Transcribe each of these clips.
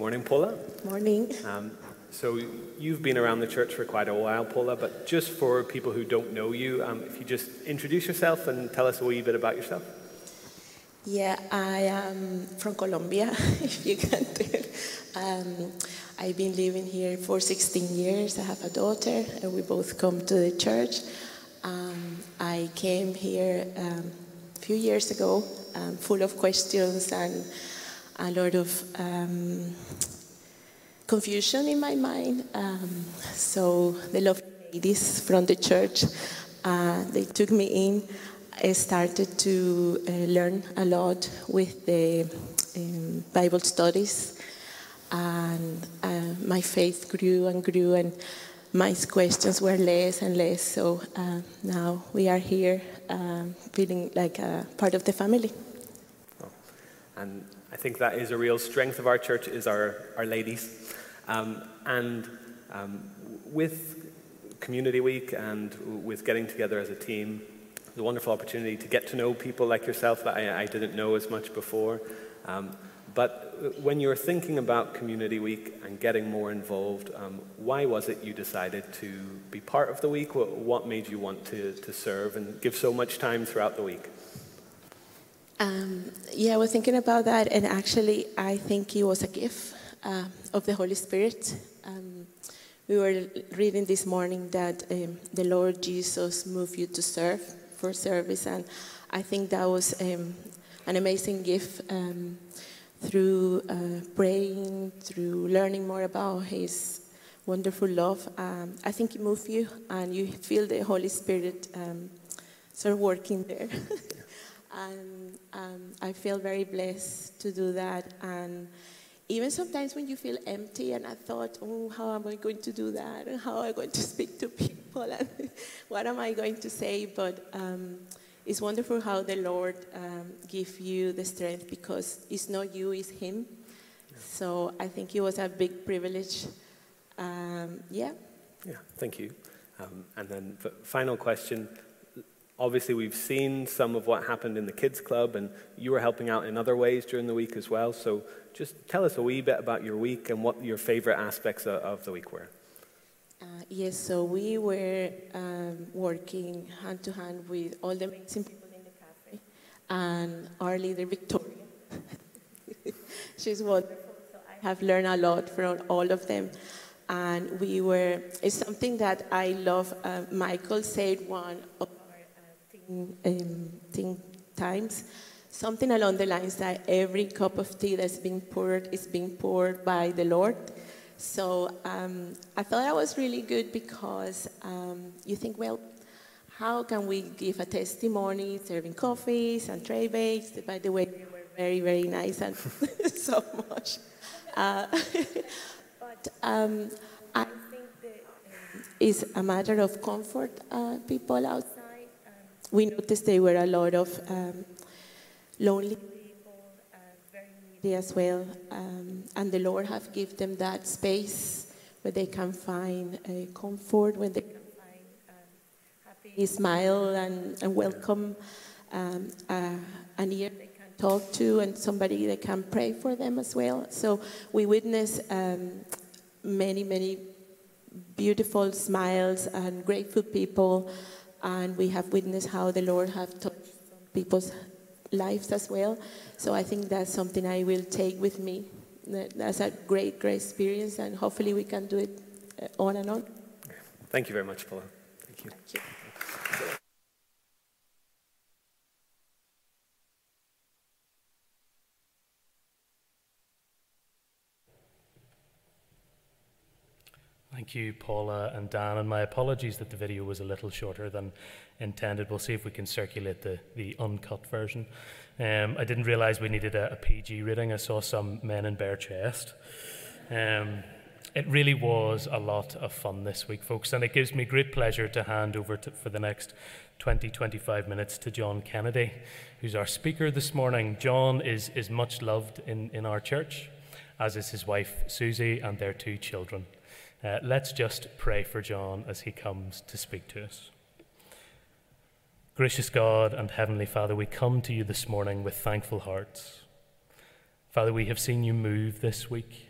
Morning, Paula. Morning. Um, so you've been around the church for quite a while, Paula, but just for people who don't know you, um, if you just introduce yourself and tell us a wee bit about yourself. Yeah, I am from Colombia, if you can tell. Um, I've been living here for 16 years. I have a daughter, and we both come to the church. Um, I came here um, a few years ago, um, full of questions and a lot of um, confusion in my mind. Um, so the lovely ladies from the church, uh, they took me in. I started to uh, learn a lot with the um, Bible studies, and uh, my faith grew and grew, and my questions were less and less. So uh, now we are here, um, feeling like a part of the family. And I think that is a real strength of our church is our, our ladies. Um, and um, with Community Week and with getting together as a team, it's a wonderful opportunity to get to know people like yourself that I, I didn't know as much before. Um, but when you're thinking about Community Week and getting more involved, um, why was it you decided to be part of the week? What, what made you want to, to serve and give so much time throughout the week? Um, yeah, we're thinking about that, and actually, I think it was a gift uh, of the Holy Spirit. Um, we were reading this morning that um, the Lord Jesus moved you to serve for service, and I think that was um, an amazing gift um, through uh, praying, through learning more about His wonderful love. Um, I think it moved you, and you feel the Holy Spirit sort of working there. And um, I feel very blessed to do that. And even sometimes when you feel empty, and I thought, oh, how am I going to do that? And how am I going to speak to people? And what am I going to say? But um, it's wonderful how the Lord um, gives you the strength because it's not you, it's Him. Yeah. So I think it was a big privilege. Um, yeah. Yeah, thank you. Um, and then, final question Obviously, we've seen some of what happened in the kids' club, and you were helping out in other ways during the week as well. So, just tell us a wee bit about your week and what your favorite aspects of the week were. Uh, yes, so we were um, working hand to hand with all the amazing people in the cafe and our leader, Victoria. She's wonderful. So I have learned a lot from all of them. And we were, it's something that I love. Uh, Michael said one of um, think times, something along the lines that every cup of tea that's being poured is being poured by the Lord. So um, I thought that was really good because um, you think, well, how can we give a testimony serving coffees and tray bakes? By the way, they were very, very nice and so much. Uh, but um, I think that um, it's a matter of comfort uh, people outside we noticed there were a lot of um, lonely people, uh, as well, um, and the Lord have given them that space where they can find uh, comfort, where they can find um, happy smile and, and welcome um, uh, an ear they can talk to and somebody that can pray for them as well. So we witness um, many, many beautiful smiles and grateful people and we have witnessed how the Lord have touched people's lives as well. So I think that's something I will take with me. That's a great, great experience, and hopefully we can do it uh, on and on. Thank you very much, Paula. Thank you. Thank you. Thank you, Paula and Dan. And my apologies that the video was a little shorter than intended. We'll see if we can circulate the, the uncut version. Um, I didn't realize we needed a, a, PG rating. I saw some men in bare chest. Um, it really was a lot of fun this week, folks, and it gives me great pleasure to hand over to, for the next 20 25 minutes to John Kennedy, who's our speaker this morning. John is, is much loved in, in our church, as is his wife Susie and their two children. Uh, let's just pray for John as he comes to speak to us. Gracious God and Heavenly Father, we come to you this morning with thankful hearts. Father, we have seen you move this week.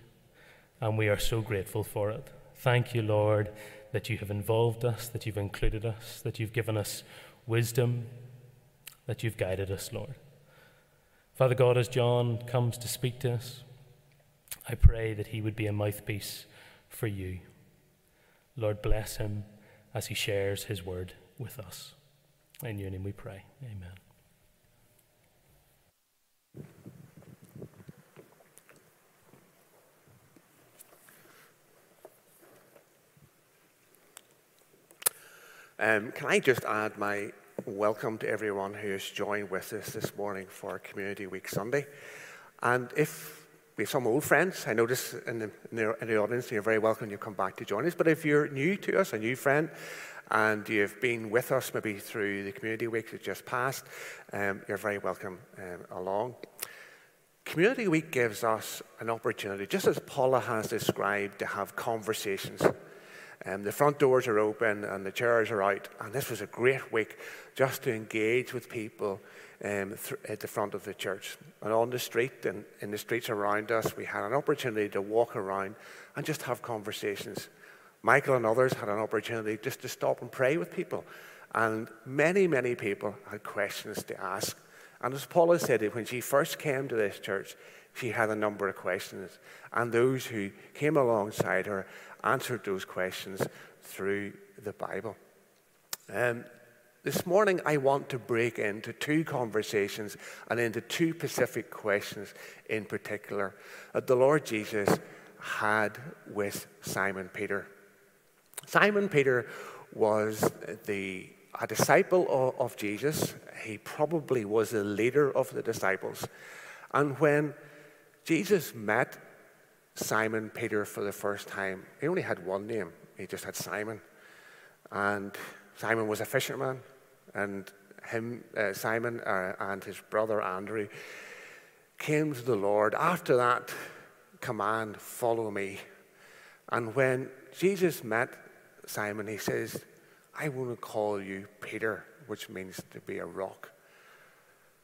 and we are so grateful for it. Thank you, Lord, that you have involved us, that you've included us, that you've given us wisdom, that you've guided us, Lord. Father God, as John comes to speak to us, I pray that he would be a mouthpiece for you. Lord, bless him as he shares his word with us. In your name we pray. Amen. Um, can I just add my welcome to everyone who has joined with us this morning for Community Week Sunday? And if we have some old friends, I notice in the, in the, in the audience, you're very welcome you come back to join us. But if you're new to us, a new friend, and you've been with us maybe through the Community Week that just passed, um, you're very welcome um, along. Community Week gives us an opportunity, just as Paula has described, to have conversations um, the front doors are open and the chairs are out. And this was a great week just to engage with people um, th- at the front of the church. And on the street and in the streets around us, we had an opportunity to walk around and just have conversations. Michael and others had an opportunity just to stop and pray with people. And many, many people had questions to ask. And as Paula said, when she first came to this church, she had a number of questions. And those who came alongside her answered those questions through the Bible. Um, this morning, I want to break into two conversations and into two specific questions in particular that the Lord Jesus had with Simon Peter. Simon Peter was the, a disciple of, of Jesus. He probably was the leader of the disciples. And when Jesus met Simon Peter for the first time. He only had one name, he just had Simon. And Simon was a fisherman, and him, uh, Simon uh, and his brother Andrew came to the Lord after that command, Follow me. And when Jesus met Simon, he says, I want to call you Peter, which means to be a rock.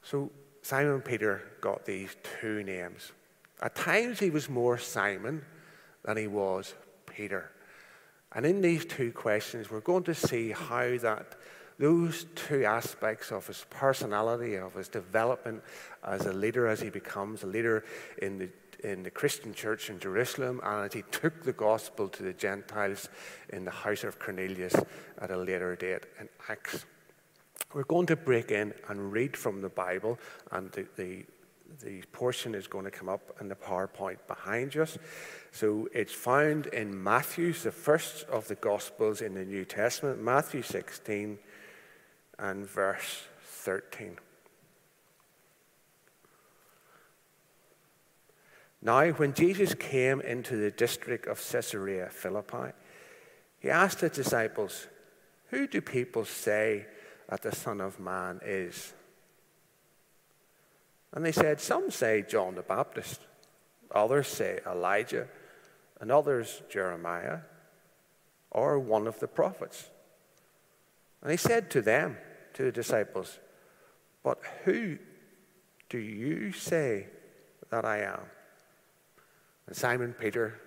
So Simon Peter got these two names. At times he was more Simon than he was Peter. And in these two questions, we're going to see how that those two aspects of his personality, of his development as a leader, as he becomes a leader in the in the Christian church in Jerusalem, and as he took the gospel to the Gentiles in the house of Cornelius at a later date in Acts. We're going to break in and read from the Bible and the, the the portion is going to come up in the PowerPoint behind us. So it's found in Matthew, the first of the Gospels in the New Testament, Matthew 16 and verse 13. Now, when Jesus came into the district of Caesarea Philippi, he asked his disciples, Who do people say that the Son of Man is? And they said, Some say John the Baptist, others say Elijah, and others Jeremiah, or one of the prophets. And he said to them, to the disciples, But who do you say that I am? And Simon Peter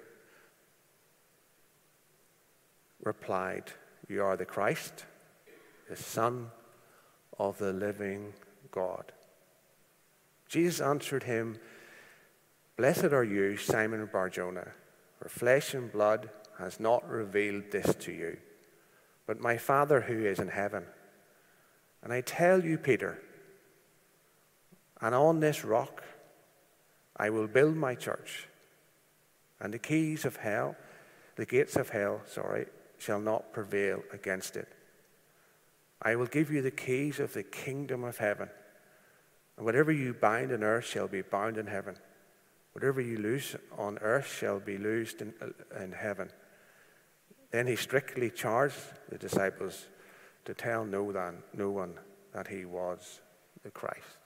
replied, You are the Christ, the Son of the living God. Jesus answered him, Blessed are you, Simon Barjona, for flesh and blood has not revealed this to you, but my Father who is in heaven. And I tell you, Peter, and on this rock I will build my church, and the keys of hell, the gates of hell, sorry, shall not prevail against it. I will give you the keys of the kingdom of heaven. And whatever you bind on earth shall be bound in heaven. Whatever you loose on earth shall be loosed in, uh, in heaven. Then he strictly charged the disciples to tell no, one, no one that he was the Christ.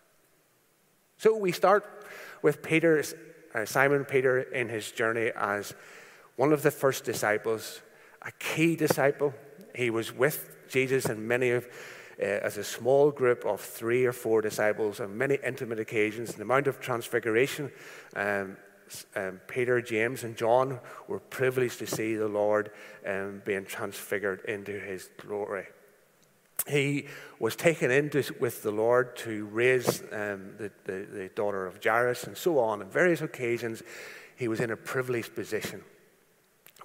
So we start with Peter, uh, Simon Peter in his journey as one of the first disciples, a key disciple. He was with Jesus and many of uh, as a small group of three or four disciples on many intimate occasions. In the Mount of Transfiguration, um, um, Peter, James, and John were privileged to see the Lord um, being transfigured into his glory. He was taken in with the Lord to raise um, the, the, the daughter of Jairus and so on. On various occasions, he was in a privileged position.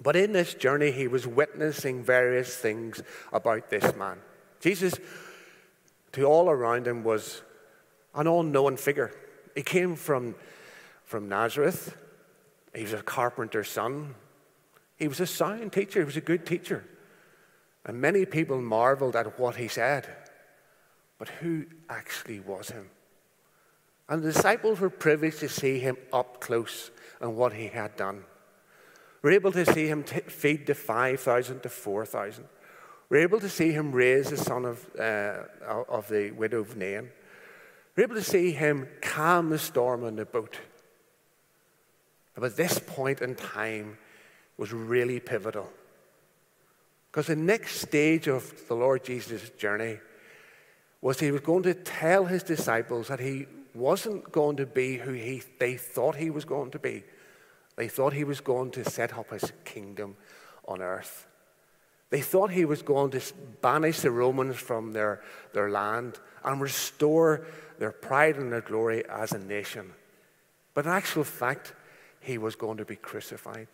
But in this journey, he was witnessing various things about this man. Jesus, to all around him, was an unknown figure. He came from, from Nazareth. He was a carpenter's son. He was a sound teacher. He was a good teacher. And many people marveled at what he said. But who actually was him? And the disciples were privileged to see him up close and what he had done. We're able to see him t- feed the 5,000 to 4,000. We're able to see him raise the son of, uh, of the widow of Nain. We're able to see him calm the storm on the boat. But this point in time was really pivotal. Because the next stage of the Lord Jesus' journey was he was going to tell his disciples that he wasn't going to be who he, they thought he was going to be. They thought he was going to set up his kingdom on earth. They thought he was going to banish the Romans from their, their land and restore their pride and their glory as a nation. But in actual fact, he was going to be crucified.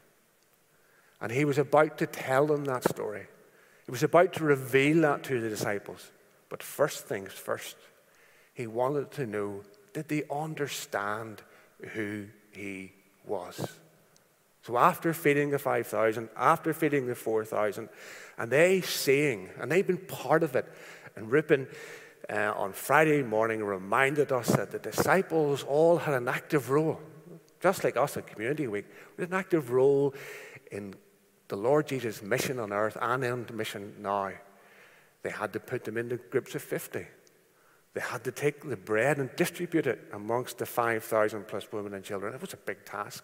And he was about to tell them that story. He was about to reveal that to the disciples. But first things first, he wanted to know did they understand who he was? So after feeding the 5,000, after feeding the 4,000, and they seeing, and they've been part of it, and Reuben uh, on Friday morning reminded us that the disciples all had an active role, just like us at Community Week, we had an active role in the Lord Jesus' mission on earth and in the mission now. They had to put them into groups of 50. They had to take the bread and distribute it amongst the 5,000 plus women and children. It was a big task.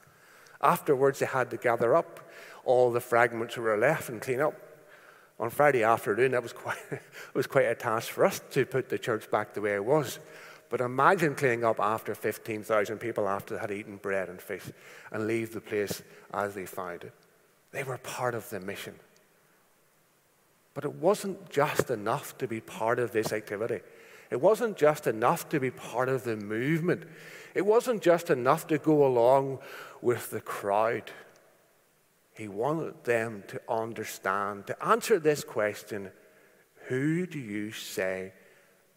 Afterwards, they had to gather up all the fragments that were left and clean up. On Friday afternoon, that was quite, it was quite a task for us to put the church back the way it was. But imagine cleaning up after 15,000 people after they had eaten bread and fish and leave the place as they found it. They were part of the mission. But it wasn't just enough to be part of this activity. It wasn't just enough to be part of the movement. It wasn't just enough to go along with the crowd. He wanted them to understand, to answer this question Who do you say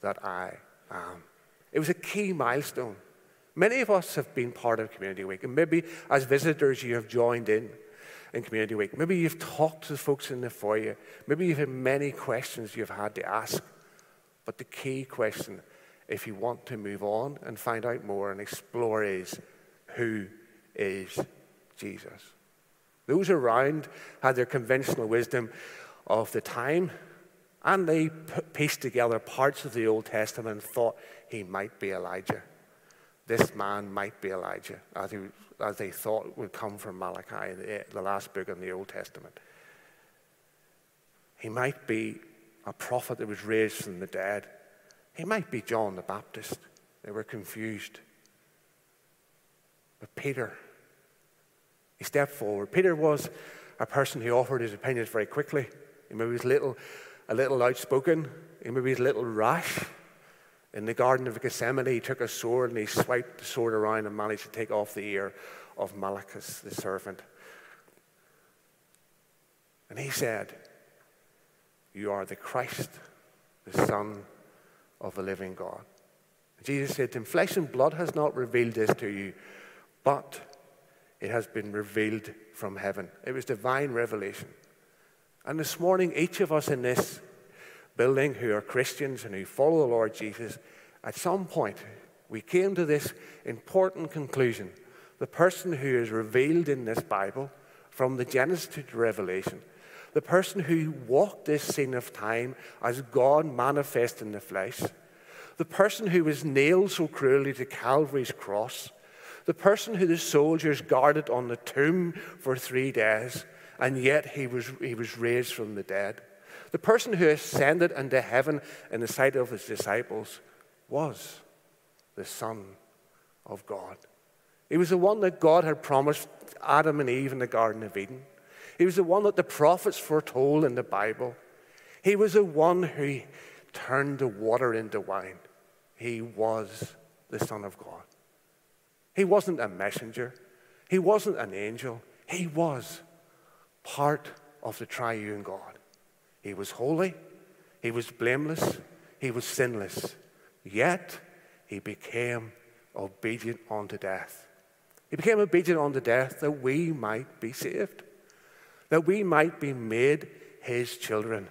that I am? It was a key milestone. Many of us have been part of Community Week, and maybe as visitors you have joined in in Community Week. Maybe you've talked to the folks in the foyer. Maybe you've had many questions you've had to ask. But the key question, if you want to move on and find out more and explore, is who is Jesus? Those around had their conventional wisdom of the time, and they pieced together parts of the Old Testament and thought he might be Elijah. This man might be Elijah, as he as they thought would come from Malachi, the, the last book in the Old Testament. He might be a prophet that was raised from the dead. He might be John the Baptist. They were confused. But Peter, he stepped forward. Peter was a person who offered his opinions very quickly. He maybe was a little, a little outspoken. He maybe was a little rash. In the Garden of Gethsemane, he took a sword and he swiped the sword around and managed to take off the ear of Malchus, the servant. And he said, You are the Christ, the Son of the living God. Jesus said to him, Flesh and blood has not revealed this to you, but it has been revealed from heaven. It was divine revelation. And this morning, each of us in this building who are Christians and who follow the Lord Jesus, at some point we came to this important conclusion. The person who is revealed in this Bible, from the Genesis to Revelation, the person who walked this scene of time as God manifest in the flesh, the person who was nailed so cruelly to Calvary's cross, the person who the soldiers guarded on the tomb for three days, and yet he was, he was raised from the dead. The person who ascended into heaven in the sight of his disciples was the Son of God. He was the one that God had promised Adam and Eve in the Garden of Eden. He was the one that the prophets foretold in the Bible. He was the one who turned the water into wine. He was the Son of God. He wasn't a messenger, he wasn't an angel, he was part of the triune God. He was holy, he was blameless, he was sinless, yet he became obedient unto death. He became obedient unto death that we might be saved, that we might be made his children.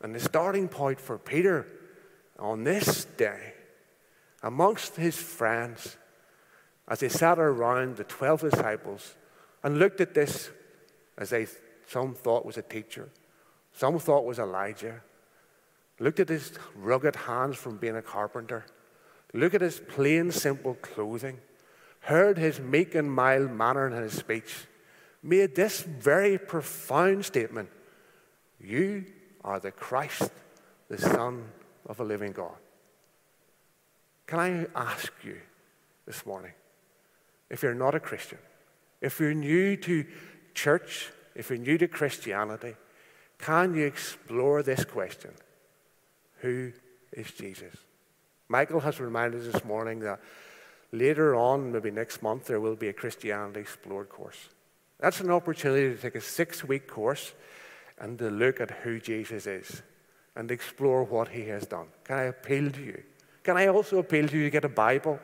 And the starting point for Peter on this day, amongst his friends, as they sat around the 12 disciples and looked at this as they some thought was a teacher, some thought was Elijah, looked at his rugged hands from being a carpenter, looked at his plain, simple clothing, heard his meek and mild manner in his speech, made this very profound statement You are the Christ, the Son of a living God. Can I ask you this morning, if you're not a Christian, if you're new to church, if you're new to Christianity, can you explore this question? Who is Jesus? Michael has reminded us this morning that later on, maybe next month, there will be a Christianity Explored course. That's an opportunity to take a six week course and to look at who Jesus is and explore what he has done. Can I appeal to you? Can I also appeal to you to get a Bible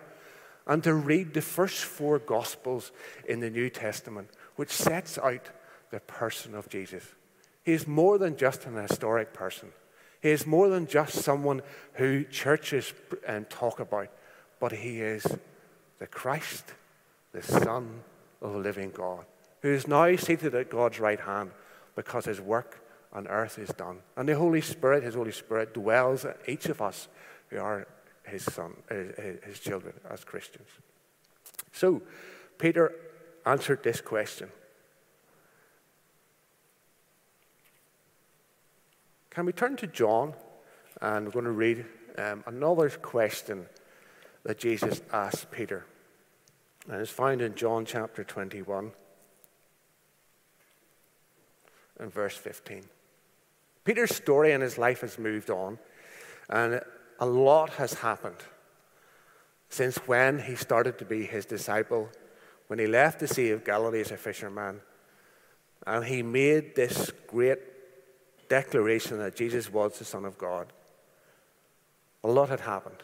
and to read the first four Gospels in the New Testament, which sets out the person of Jesus? He is more than just an historic person. He is more than just someone who churches and talk about, but he is the Christ, the Son of the living God, who is now seated at God's right hand because his work on earth is done. And the Holy Spirit, His Holy Spirit, dwells in each of us who are His son, His children as Christians. So, Peter answered this question. Can we turn to John? And we're going to read um, another question that Jesus asked Peter. And it's found in John chapter 21 and verse 15. Peter's story and his life has moved on, and a lot has happened since when he started to be his disciple, when he left the Sea of Galilee as a fisherman, and he made this great declaration that Jesus was the Son of God. A lot had happened.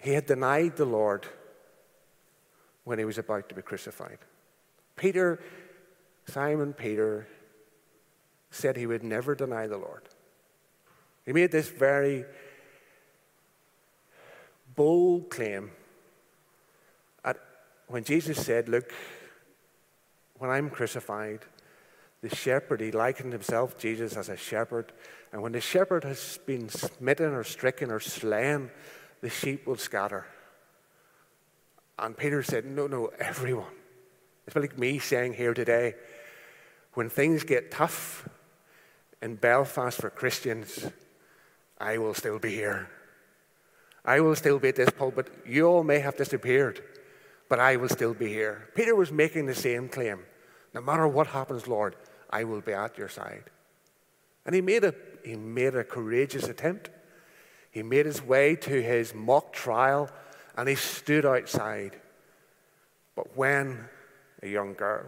He had denied the Lord when he was about to be crucified. Peter, Simon Peter, said he would never deny the Lord. He made this very bold claim at, when Jesus said, Look, when I'm crucified, the shepherd, he likened himself, Jesus, as a shepherd. And when the shepherd has been smitten or stricken or slain, the sheep will scatter. And Peter said, No, no, everyone. It's like me saying here today, when things get tough, in Belfast for Christians, I will still be here. I will still be at this pulpit. You all may have disappeared, but I will still be here. Peter was making the same claim. No matter what happens, Lord, I will be at your side. And he made a, he made a courageous attempt. He made his way to his mock trial and he stood outside. But when a young girl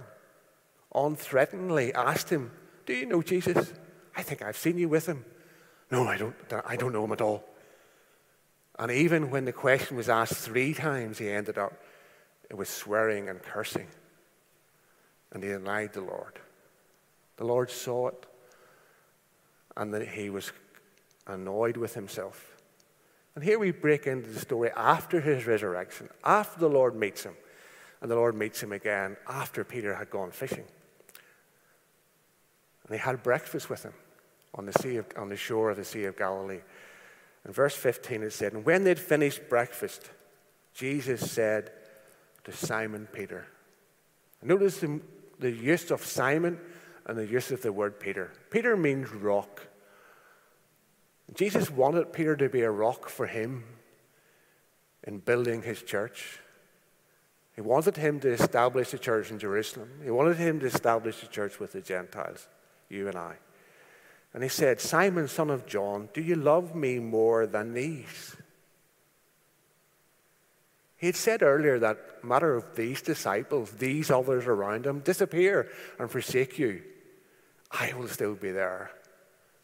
unthreateningly asked him, Do you know Jesus? I think I've seen you with him. No, I don't, I don't know him at all. And even when the question was asked three times, he ended up it was swearing and cursing. And he denied the Lord. The Lord saw it, and that he was annoyed with himself. And here we break into the story after his resurrection, after the Lord meets him, and the Lord meets him again after Peter had gone fishing. And he had breakfast with him on the, sea of, on the shore of the Sea of Galilee. In verse 15 it said, And when they'd finished breakfast, Jesus said to Simon Peter. Notice the, the use of Simon and the use of the word Peter. Peter means rock. Jesus wanted Peter to be a rock for him in building his church. He wanted him to establish the church in Jerusalem. He wanted him to establish the church with the Gentiles, you and I. And he said, Simon, son of John, do you love me more than these? He had said earlier that matter of these disciples, these others around him, disappear and forsake you. I will still be there.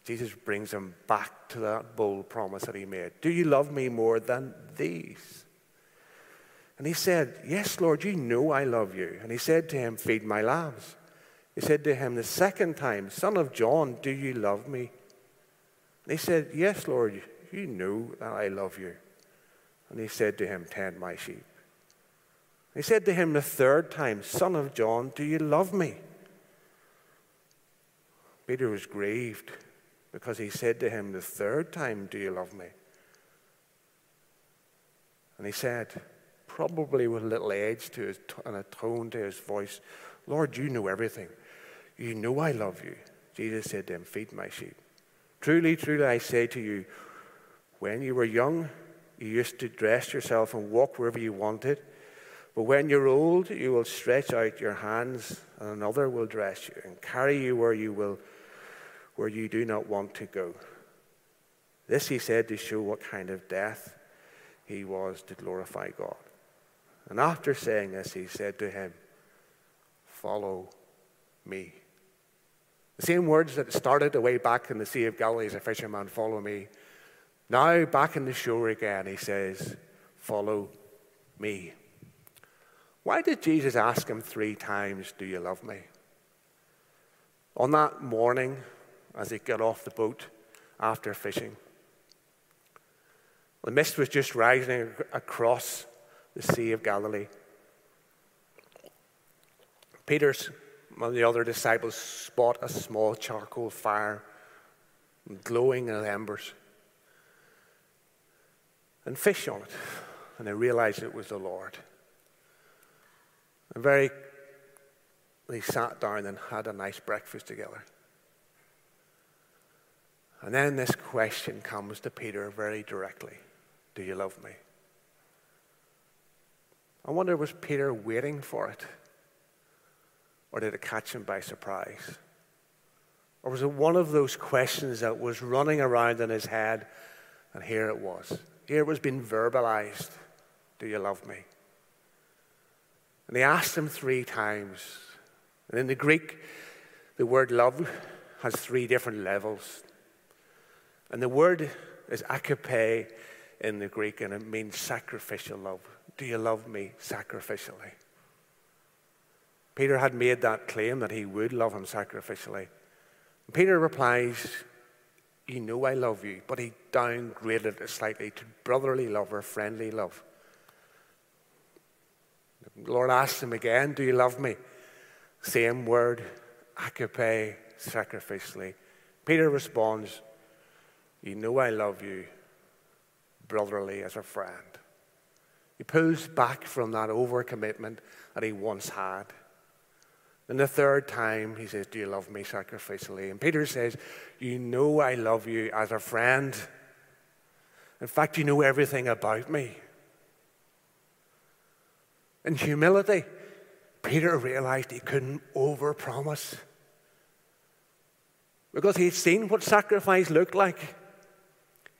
Jesus brings him back to that bold promise that he made. Do you love me more than these? And he said, Yes, Lord, you know I love you. And he said to him, Feed my lambs. He said to him the second time, Son of John, do you love me? And he said, Yes, Lord, you know that I love you. And he said to him, Tend my sheep. He said to him the third time, Son of John, do you love me? Peter was grieved because he said to him the third time, Do you love me? And he said, probably with a little edge to his and a tone to his voice, Lord, you know everything. You know I love you. Jesus said to him, Feed my sheep. Truly, truly, I say to you, when you were young, you used to dress yourself and walk wherever you wanted. But when you're old, you will stretch out your hands, and another will dress you and carry you where you will where you do not want to go. This he said to show what kind of death he was to glorify God. And after saying this, he said to him, Follow me. The same words that started away back in the Sea of Galilee as a fisherman, follow me. Now, back in the shore again, he says, Follow me. Why did Jesus ask him three times, Do you love me? On that morning, as he got off the boat after fishing. The mist was just rising across the Sea of Galilee. Peter's of the other disciples spot a small charcoal fire glowing in embers and fish on it. And they realized it was the Lord. And very, they sat down and had a nice breakfast together. And then this question comes to Peter very directly Do you love me? I wonder, was Peter waiting for it? Or did it catch him by surprise? Or was it one of those questions that was running around in his head, and here it was? Here it was being verbalized Do you love me? And he asked him three times. And in the Greek, the word love has three different levels. And the word is agape in the Greek, and it means sacrificial love. Do you love me sacrificially? Peter had made that claim that he would love him sacrificially. And Peter replies, You know I love you, but he downgraded it slightly to brotherly love or friendly love. The Lord asked him again, Do you love me? Same word, agape, sacrificially. Peter responds, You know I love you, brotherly as a friend. He pulls back from that overcommitment that he once had. And the third time, he says, Do you love me sacrificially? And Peter says, You know I love you as a friend. In fact, you know everything about me. In humility, Peter realized he couldn't overpromise because he'd seen what sacrifice looked like.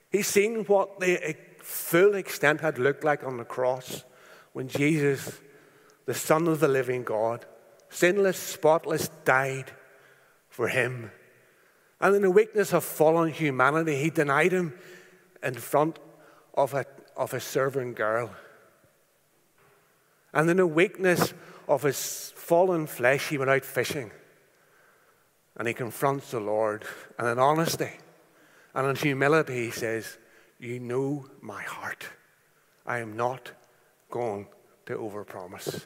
He's seen what the full extent had looked like on the cross when Jesus, the Son of the living God, sinless, spotless, died for him. And in the weakness of fallen humanity, he denied him in front of a, of a servant girl. And in the weakness of his fallen flesh, he went out fishing. And he confronts the Lord. And in honesty and in humility, he says, You know my heart. I am not going to overpromise.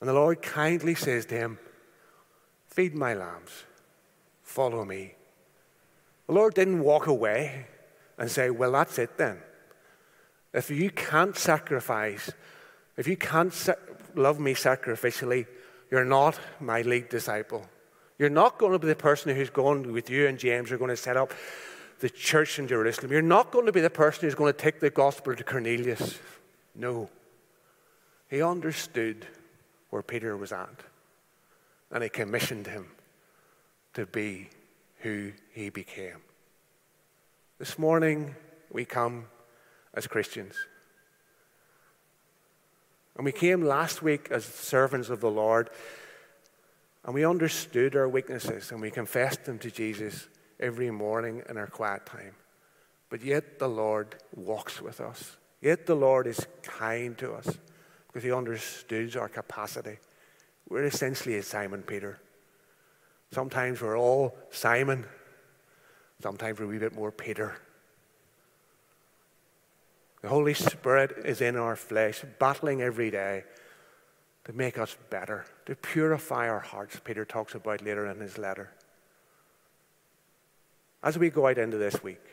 And the Lord kindly says to him, Feed my lambs, follow me. The Lord didn't walk away and say, Well, that's it then. If you can't sacrifice, if you can't sa- love me sacrificially, you're not my lead disciple. You're not going to be the person who's going with you and James are going to set up the church in Jerusalem. You're not going to be the person who's going to take the gospel to Cornelius. No. He understood where Peter was at, and he commissioned him to be who he became. This morning, we come as Christians. And we came last week as servants of the Lord, and we understood our weaknesses and we confessed them to Jesus every morning in our quiet time. But yet the Lord walks with us. Yet the Lord is kind to us because he understands our capacity. We're essentially a Simon Peter. Sometimes we're all Simon, sometimes we're a wee bit more Peter. The Holy Spirit is in our flesh, battling every day to make us better, to purify our hearts, Peter talks about later in his letter. As we go out into this week,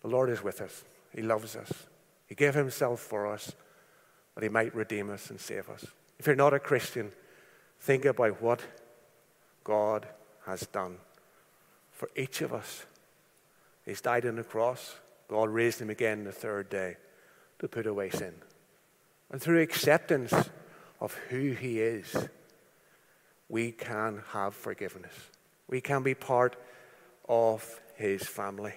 the Lord is with us. He loves us. He gave Himself for us that He might redeem us and save us. If you're not a Christian, think about what God has done for each of us. He's died on the cross. God raised Him again the third day to put away sin. And through acceptance of who He is, we can have forgiveness. We can be part of his family.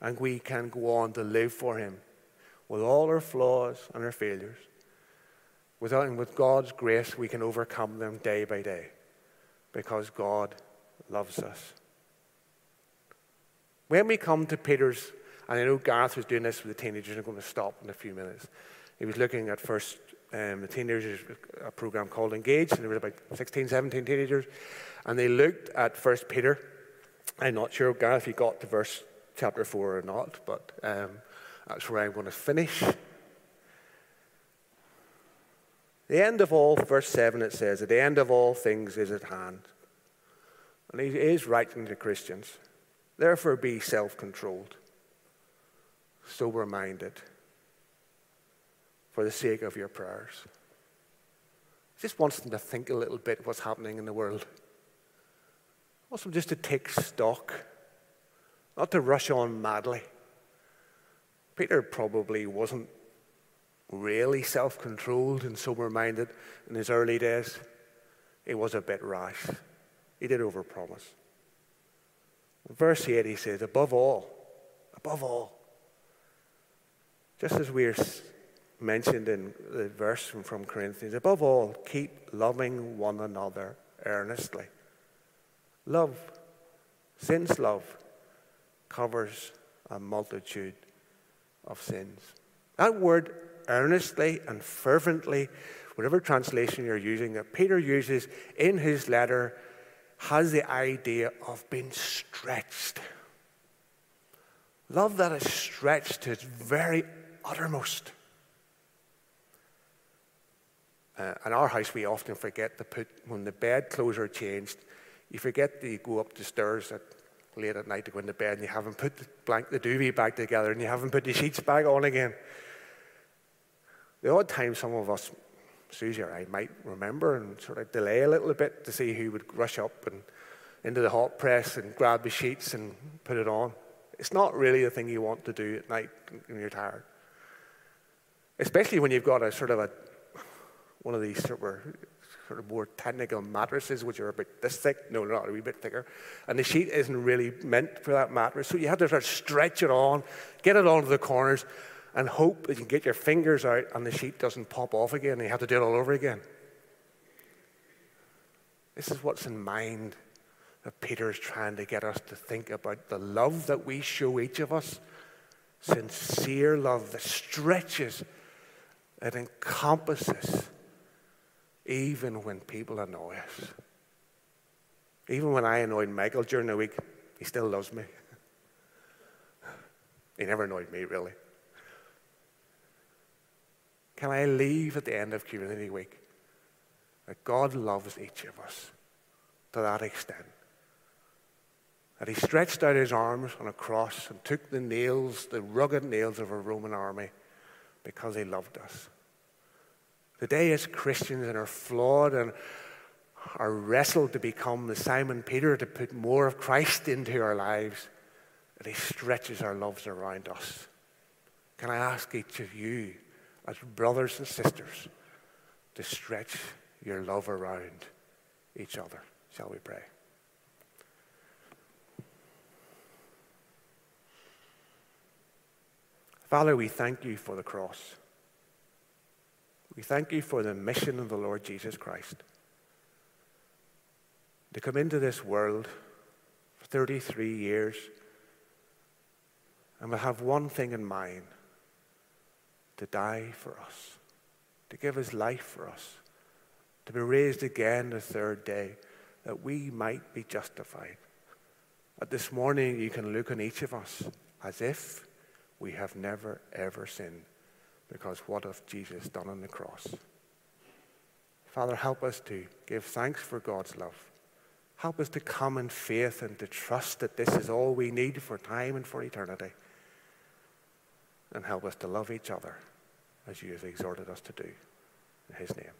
And we can go on to live for him with all our flaws and our failures. Without, and with God's grace, we can overcome them day by day because God loves us. When we come to Peter's, and I know Gareth was doing this with the teenagers, I'm going to stop in a few minutes. He was looking at first um, the teenagers, a program called Engage, and there were about 16, 17 teenagers, and they looked at First Peter I'm not sure, Gareth, if you got to verse chapter 4 or not, but um, that's where I'm going to finish. The end of all, verse 7, it says, the end of all things is at hand. And he is writing to Christians. Therefore, be self controlled, sober minded, for the sake of your prayers. Just wants them to think a little bit what's happening in the world wants them just to take stock, not to rush on madly. Peter probably wasn't really self controlled and sober minded in his early days. He was a bit rash. He did overpromise. Verse 8, he says, above all, above all, just as we're mentioned in the verse from Corinthians, above all, keep loving one another earnestly Love, since love, covers a multitude of sins. That word earnestly and fervently, whatever translation you're using, that Peter uses in his letter, has the idea of being stretched. Love that is stretched to its very uttermost. Uh, in our house, we often forget to put, when the bed clothes are changed, you forget that you go up the stairs at, late at night to go into bed and you haven't put the, blank, the duvet back together and you haven't put the sheets back on again. The odd time some of us, Susie or I, might remember and sort of delay a little bit to see who would rush up and into the hot press and grab the sheets and put it on. It's not really the thing you want to do at night when you're tired. Especially when you've got a sort of a one of these sort of sort of more technical mattresses, which are about this thick. No, not a wee bit thicker. And the sheet isn't really meant for that mattress. So you have to sort of stretch it on, get it onto the corners, and hope that you can get your fingers out and the sheet doesn't pop off again and you have to do it all over again. This is what's in mind that Peter is trying to get us to think about the love that we show each of us. Sincere love that stretches, that encompasses even when people annoy us. Even when I annoyed Michael during the week, he still loves me. he never annoyed me, really. Can I leave at the end of Community Week that God loves each of us to that extent? That he stretched out his arms on a cross and took the nails, the rugged nails of a Roman army, because he loved us. Today, as Christians and are flawed and are wrestled to become the Simon Peter, to put more of Christ into our lives, that He stretches our loves around us. Can I ask each of you, as brothers and sisters, to stretch your love around each other? Shall we pray? Father, we thank you for the cross. We thank you for the mission of the Lord Jesus Christ to come into this world for 33 years and will have one thing in mind to die for us, to give his life for us, to be raised again the third day, that we might be justified. But this morning, you can look on each of us as if we have never, ever sinned, because what have Jesus done on the cross? Father, help us to give thanks for God's love. Help us to come in faith and to trust that this is all we need for time and for eternity. And help us to love each other as you have exhorted us to do. In His name.